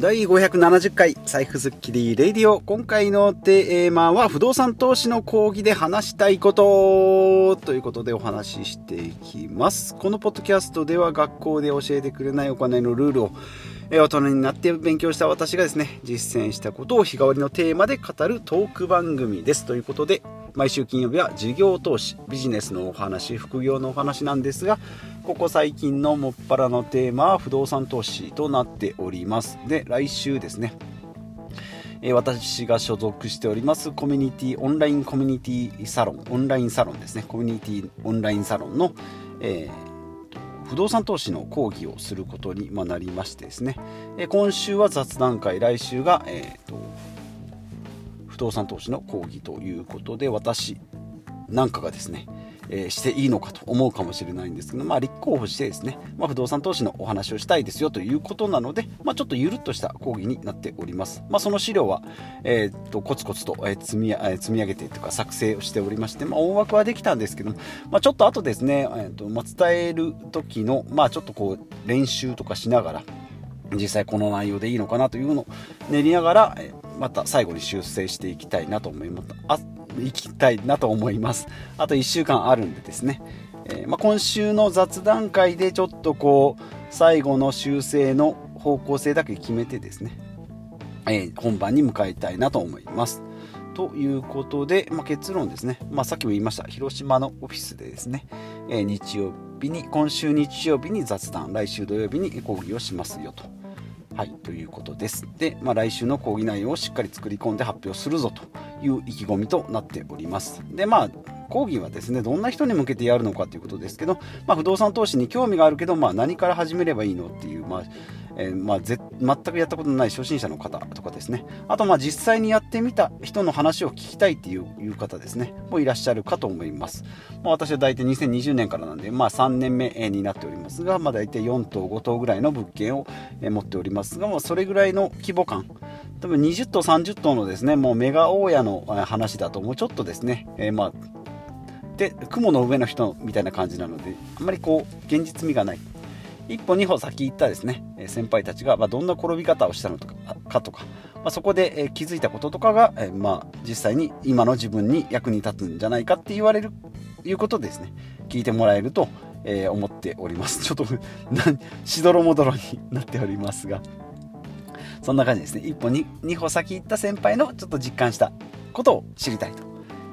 第570回財布スッキリレディオ。今回のテーマは不動産投資の講義で話したいことということでお話ししていきます。このポッドキャストでは学校で教えてくれないお金のルールを大人になって勉強した私がですね実践したことを日替わりのテーマで語るトーク番組です。ということで毎週金曜日は事業投資ビジネスのお話副業のお話なんですがここ最近のもっぱらのテーマは不動産投資となっております。で来週ですね。え私が所属しておりますコミュニティオンラインコミュニティサロンオンラインサロンですね。コミュニティオンラインサロンの、えー、不動産投資の講義をすることになりましてですね、え今週は雑談会来週が、えーと不動産投資の講義ということで私なんかがですね、えー、していいのかと思うかもしれないんですけど、まあ、立候補してですね、まあ、不動産投資のお話をしたいですよということなので、まあ、ちょっとゆるっとした講義になっております。まあ、その資料は、えー、っとコツコツと、え、積み、積み上げてというか作成をしておりまして、まあ、大枠はできたんですけど、まあ、ちょっと後ですね、えー、っとまあ、伝える時の、まあ、ちょっとこう練習とかしながら実際この内容でいいのかなというのを練りながら、また最後に修正していきたいなと思いますあいきたいなと思います。あと1週間あるんでですね、えー、まあ、今週の雑談会でちょっとこう最後の修正の方向性だけ決めてですね、えー、本番に向かいたいなと思います。ということで、まあ、結論ですね、まあ、さっきも言いました。広島のオフィスでですね、えー、日曜日に今週日曜日に雑談。来週土曜日に講義をしますよと。はい、ということです。で、まあ、来週の講義内容をしっかり作り込んで発表するぞという意気込みとなっております。で、まあ、講義はですね、どんな人に向けてやるのかということですけど、まあ、不動産投資に興味があるけど、まあ、何から始めればいいのっていう、まあ、えー、まあ、全くやったことのない初心者の方とかですね。あとまあ実際にやってみた人の話を聞きたいっていういう方ですね。もいらっしゃるかと思います、まあ、私は大体2020年からなんで、まあ、3年目になっておりますが、まあ、大体4棟5棟ぐらいの物件を持っておりますが、まあ、それぐらいの規模感。多分20棟30棟のですねもうメガ大家の話だともうちょっとですね、えー、まあで雲の上の人みたいな感じなのであんまりこう現実味がない。一歩二歩先行ったですね。先輩たちが、まどんな転び方をしたのかとか、ま、そこで、気づいたこととかが、まあ、実際に今の自分に役に立つんじゃないかって言われるいうことですね。聞いてもらえると、え、思っております。ちょっと しどろもどろになっておりますが。そんな感じですね。一歩二歩先行った先輩のちょっと実感したことを知りたいと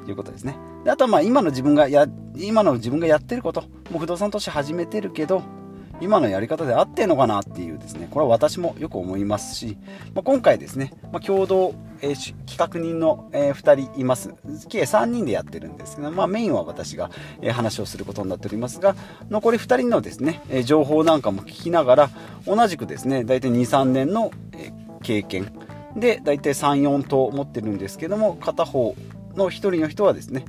いうことですね。であとはまあ今の自分がや今の自分がやってることもう不動産投資始めてるけど今のやり方で合ってんのかなっていうですね。これは私もよく思いますし、まあ、今回ですね、まあ、共同、えー、企画人の、えー、2人います。計3人でやってるんですけど、まあ、メインは私が、えー、話をすることになっておりますが残り2人のですね、え情報なんかも聞きながら同じくですね大体23年の、え経験。で大体34棟持ってるんですけども片方の1人の人はですね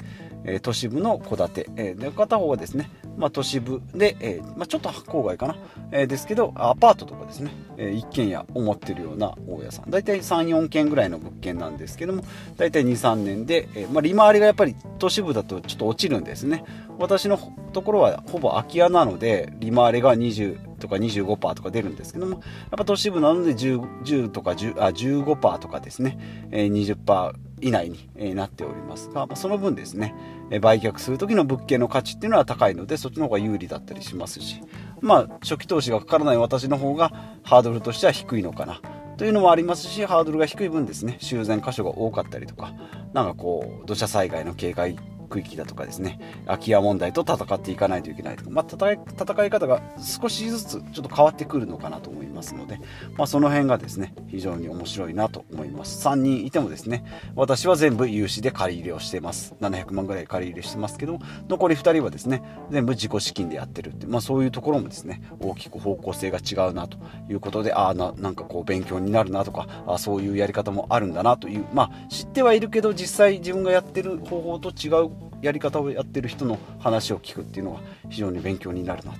都市部の戸建て、えで片方はですね、まあ、都市部で、えまあ、ちょっと郊外かな、えですけどアパートとかですね、え一軒家を持ってるような大家さん。大体34軒ぐらいの物件なんですけども大体23年で、えまあ、利回りがやっぱり都市部だとちょっと落ちるんですね。私のところはほぼ空き家なので利回りが20とか25%とか出るんですけどもやっぱ都市部なので 10, 10とか10あ15%とかですね、え20%以内になっております。が、まあ、その分ですね売却する時の物件の価値っていうのは高いのでそっちの方が有利だったりしますしまあ初期投資がかからない私の方がハードルとしては低いのかなというのもありますしハードルが低い分ですね修繕箇所が多かったりとか何かこう土砂災害の警戒区域だとかですね空き家問題と戦っていかないといけないとか、まあ、戦い戦い方が少しずつちょっと変わってくるのかなと思いますので、まあ、その辺がですね非常に面白いなと思います。3人いてもですね私は全部融資で借り入れをしてます。700万ぐらい借り入れしてますけど残り2人はですね全部自己資金でやってるって、まあ、そういうところもですね大きく方向性が違うなということでああなんかこう勉強になるなとかあそういうやり方もあるんだなというまあ知ってはいるけど実際自分がやってる方法と違うやり方をやってる人の話を聞くっていうのは非常に勉強になるな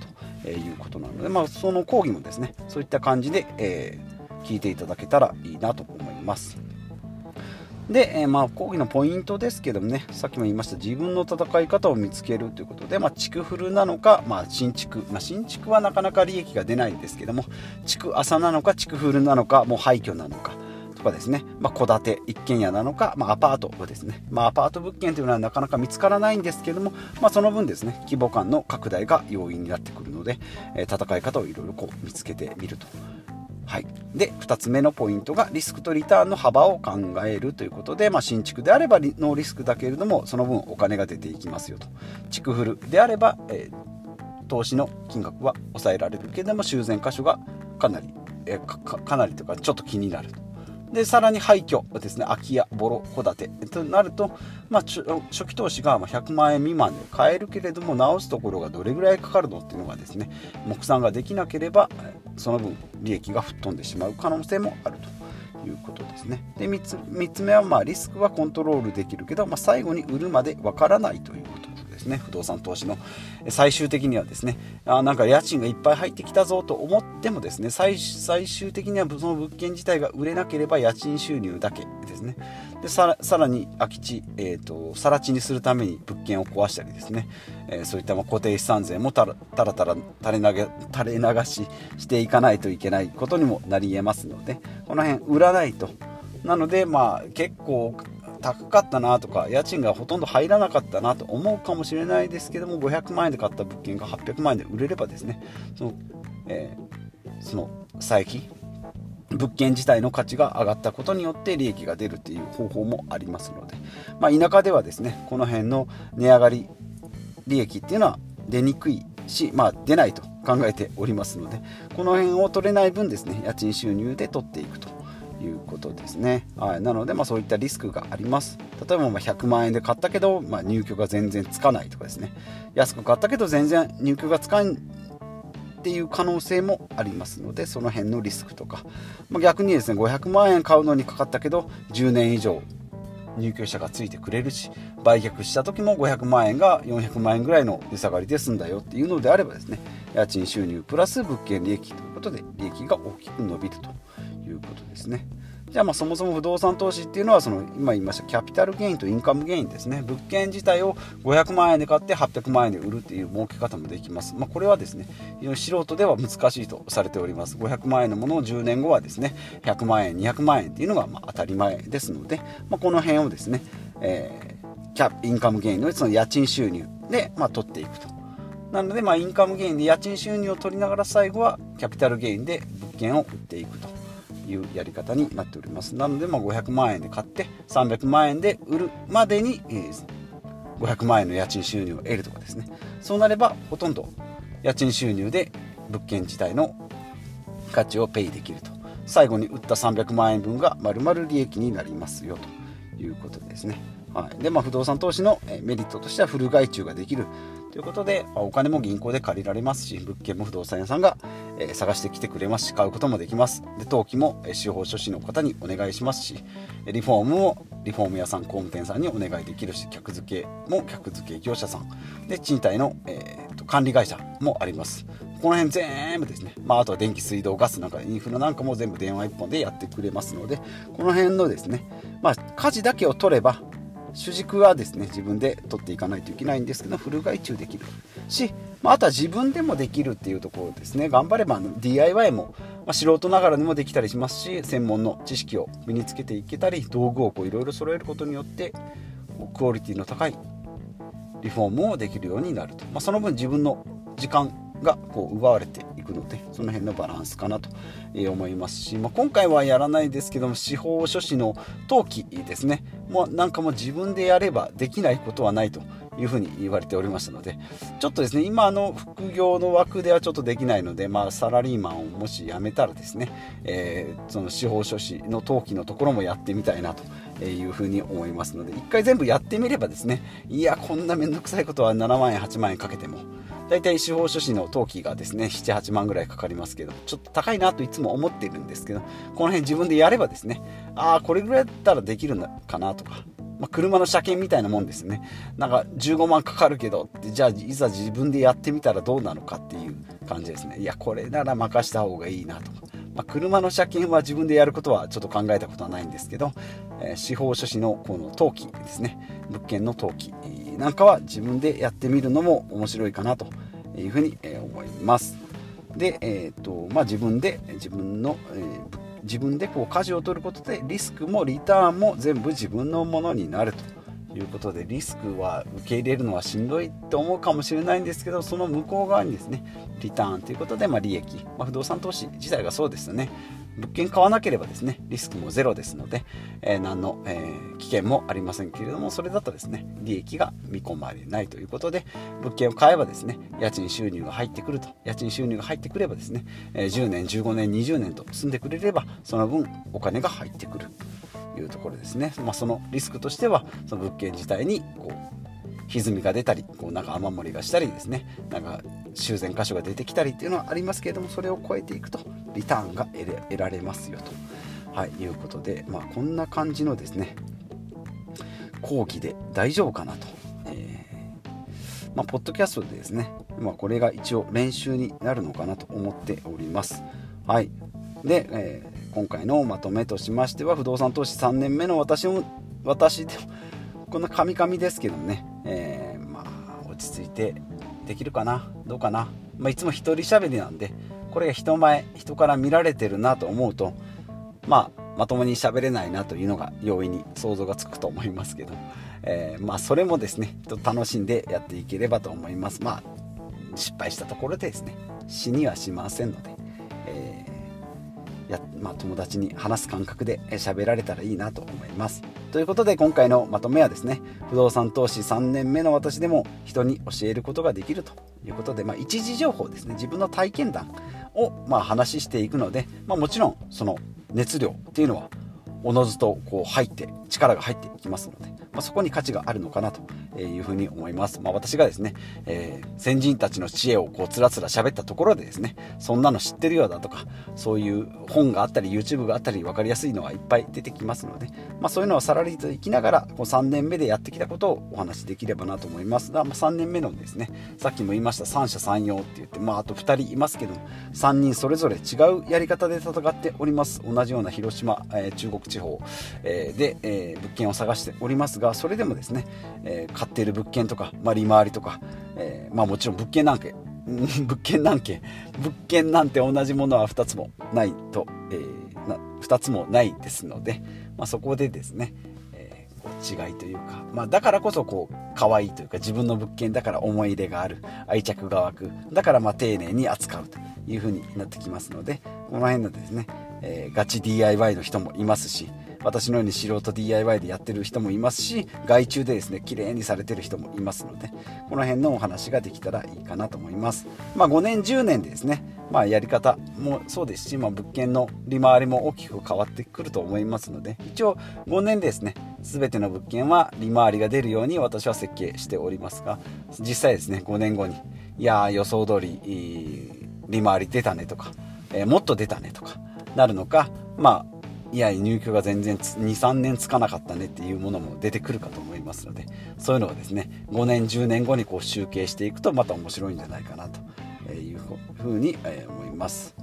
ということなので、まあ、その講義もですねそういった感じで、えー、聞いていただけたらいいなと思います。で、えー、まあ講義のポイントですけどもねさっきも言いました自分の戦い方を見つけるということで、まあ、築古なのか、まあ、新築、まあ、新築はなかなか利益が出ないんですけども築朝なのか築古なのかもう廃墟なのかとかですね、ま戸、建て一軒家なのか、まあ、アパートですね、まあ、アパート物件というのはなかなか見つからないんですけども、まあ、その分ですね規模感の拡大が要因になってくるので、えー、戦い方をいろいろ見つけてみると。はい、で2つ目のポイントがリスクとリターンの幅を考えるということで、まあ、新築であればノーリスクだけれどもその分お金が出ていきますよと。築古であれば、えー、投資の金額は抑えられるけれども修繕箇所がかなり、えー、かなりというかちょっと気になると。でさらに廃墟ですね。空き家ボロ戸建て。となると、まあ、初期投資が100万円未満で買えるけれども直すところがどれぐらいかかるのっていうのがですね目算ができなければその分利益が吹っ飛んでしまう可能性もあると。いうことですね。で 3, つ3つ目はまあリスクはコントロールできるけど、まあ、最後に売るまでわからないということ。ね不動産投資の。最終的にはですねあなんか家賃がいっぱい入ってきたぞと思ってもですね最終的にはその物件自体が売れなければ家賃収入だけですね。でさらに空き地、えーと、更地にするために物件を壊したりですね、えー、そういったま固定資産税もたらたらたら垂れ投げ垂れ流ししていかないといけないことにもなりえますのでこの辺売らないと。なのでまあ結構高かったなとか家賃がほとんど入らなかったなと思うかもしれないですけども500万円で買った物件が800万円で売れればですねその,、えー、その佐伯物件自体の価値が上がったことによって利益が出るっていう方法もありますので、まあ、田舎ではですねこの辺の値上がり利益っていうのは出にくいし、まあ、出ないと考えておりますのでこの辺を取れない分ですね家賃収入で取っていくと。いうことですね、はい、なので、まあ、そういったリスクがあります。例えばま100万円で買ったけど、まあ、入居が全然つかないとかですね。安く買ったけど全然入居がつかんっていう可能性もありますのでその辺のリスクとか、まあ、逆にですね500万円買うのにかかったけど10年以上入居者がついてくれるし売却した時も500万円が400万円ぐらいの値下がりで済んだよっていうのであればですね家賃収入プラス物件利益ということで利益が大きく伸びると。いうことですね。じゃあまあそもそも不動産投資っていうのはその今言いましたキャピタルゲインとインカムゲインですね。物件自体を500万円で買って800万円で売るっていう儲け方もできます、まあ、これはですね素人では難しいとされております。500万円のものを10年後はですね100万円200万円っていうのがま当たり前ですので、まあ、この辺をですね、えー、キャインカムゲインのその家賃収入でま取っていくと。なのでまインカムゲインで家賃収入を取りながら最後はキャピタルゲインで物件を売っていくと。いうやり方になっております。なので、ま、500万円で買って300万円で売るまでに、え、500万円の家賃収入を得るとかですね。そうなればほとんど家賃収入で物件自体の価値をペイできると。最後に売った300万円分が丸々利益になりますよということですね、はい。でまあ、不動産投資のメリットとしてはフル外注ができるということで、まあ、お金も銀行で借りられますし物件も不動産屋さんが、えー、探してきてくれますし買うこともできます。で登記も、え、司法書士の方にお願いしますしリフォームもリフォーム屋さん工務店さんにお願いできるし客付けも客付け業者さん。で賃貸の、えーと、管理会社もあります。この辺全部ですね、まあ、あとは電気水道ガスなんかインフラなんかも全部電話1本でやってくれますのでこの辺のですね、まあ、家事だけを取れば主軸はですね自分で取っていかないといけないんですけどフル外注できるし、まあ、あとは自分でもできるっていうところですね。頑張れば DIY も、まあ、素人ながらにもできたりしますし専門の知識を身につけていけたり道具をいろいろ揃えることによってクオリティの高いリフォームをできるようになると、まあ、その分自分の時間がこう奪われてくのでその辺のバランスかなと思いますし、まあ、今回はやらないですけども司法書士の登記ですね。もうなんかも自分でやればできないことはないというふうに言われておりましたのでちょっとですね今の副業の枠ではちょっとできないので、まあ、サラリーマンをもし辞めたらですね、えー、その司法書士の登記のところもやってみたいなというふうに思いますので一回全部やってみればですねいやこんな面倒くさいことは7万円8万円かけても大体司法書士の登記がですね78万ぐらいかかりますけどちょっと高いなといつも思っているんですけどこの辺自分でやればですねああこれぐらいだったらできるのかなとかまあ、車の車検みたいなもんですね。なんか15万かかるけどじゃあいざ自分でやってみたらどうなのかっていう感じですね。いやこれなら任した方がいいなとか。まあ、車の車検は自分でやることはちょっと考えたことはないんですけど、えー、司法書士のこの登記ですね。物件の登記なんかは自分でやってみるのも面白いかなというふうに思います。で、えーとまあ、自分で自分の、えー、自分でこう舵を取ることでリスクもリターンも全部自分のものになると。いうことでリスクは受け入れるのはしんどいと思うかもしれないんですけどその向こう側にですねリターンということで、まあ、利益、まあ、不動産投資自体がそうですよね。物件買わなければですねリスクもゼロですので、えー、何の、えー、危険もありませんけれどもそれだとですね利益が見込まれないということで物件を買えばですね家賃収入が入ってくると。家賃収入が入ってくればですね、えー、10年15年20年と住んでくれればその分お金が入ってくる。いうところですね、まあ、そのリスクとしてはその物件自体にこう歪みが出たりこうなんか雨漏りがしたりですね。なんか修繕箇所が出てきたりっていうのはありますけれどもそれを超えていくとリターンが得られますよと、はい、いうことで、まあ、こんな感じのですね後期で大丈夫かなと、えー、まあ、ポッドキャストでですね、まあ、これが一応練習になるのかなと思っております。はい。で、えー今回のまとめとしましては不動産投資3年目の私も私でもこんなカミカミですけどね、えー、まあ落ち着いてできるかなどうかな、まあ、いつも一人喋りなんでこれが人前人から見られてるなと思うとまあまともに喋れないなというのが容易に想像がつくと思いますけど、えー、まあそれもですね楽しんでやっていければと思います。まあ失敗したところでですね死にはしませんのでや、まあ、友達に話す感覚で喋られたらいいなと思います。ということで今回のまとめはですね不動産投資3年目の私でも人に教えることができるということで、まあ、一時情報ですね自分の体験談をま話していくので、まあ、もちろんその熱量っていうのはおのずとこう入って力が入っていきますので、まあ、そこに価値があるのかなというふうに思います、まあ、私がですね、えー、先人たちの知恵をこうつらつら喋ったところでですねそんなの知ってるようだとかそういう本があったり YouTube があったり分かりやすいのはいっぱい出てきますので、まあ、そういうのをさらりと生きながらこう3年目でやってきたことをお話しできればなと思いますが、まあ、3年目のですねさっきも言いました三者三様って言って、まあ、あと2人いますけど3人それぞれ違うやり方で戦っております。同じような広島、えー、中国地方、えー、で、えー、物件を探しておりますがそれでもですね、え買っている物件とか、まあ、利回りとか、えまあ、もちろん物件なんて 物件なんて物件なんて同じものは2つもないと、えー、な2つもないですので、まあ、そこでですね、えー、違いというか、まあ、だからこそこう可愛いというか自分の物件だから思い入れがある愛着が湧くだからまあ丁寧に扱うというふうになってきますのでこの辺のですね、えー、ガチ DIY の人もいますし私のように素人 DIY でやってる人もいますし外注でですね綺麗にされてる人もいますのでこの辺のお話ができたらいいかなと思います。まあ5年10年でですねまあやり方もそうですし、まあ、物件の利回りも大きく変わってくると思いますので一応5年ですね全ての物件は利回りが出るように私は設計しておりますが実際ですね5年後にいや予想通り利回り出たねとか、えー、もっと出たねとかなるのかまあいや入居が全然23年つかなかったねっていうものも出てくるかと思いますのでそういうのをですね5年10年後にこう集計していくとまた面白いんじゃないかなというふうに思います。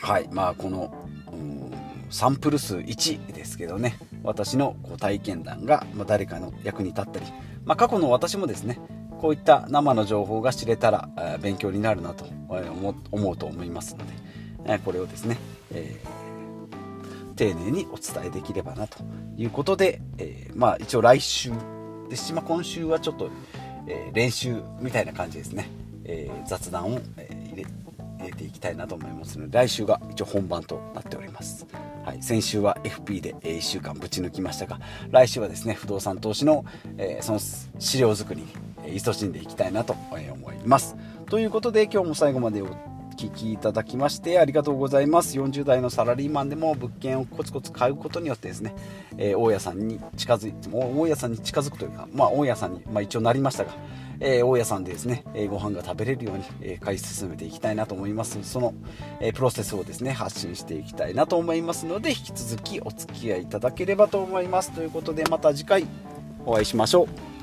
はいまあこのサンプル数1ですけどね私のこう体験談が、誰かの役に立ったり、まあ、過去の私もですねこういった生の情報が知れたら勉強になるなと思うと思いますのでこれをですね、えー丁寧にお伝えできればなということで、えー、まあ一応来週ですし、まあ、今週はちょっと、えー、練習みたいな感じですね、えー、雑談を、え入れ入れていきたいなと思いますので来週が一応本番となっております、はい、先週は FP で1週間ぶち抜きましたが来週はですね不動産投資の、えその資料作りに勤しんでいきたいなと思います。ということで今日も最後までお聞きいただきましてありがとうございます。40代のサラリーマンでも物件をコツコツ買うことによってですね、えー、大家さんに近づいて大家さんに近づくというかまあ大家さんに、まあ、一応なりましたが、えー、大家さんでですね、えー、ご飯が食べれるように、えー、買い進めていきたいなと思います。その、えプロセスをですね発信していきたいなと思いますので引き続きお付き合いいただければと思います。ということでまた次回お会いしましょう。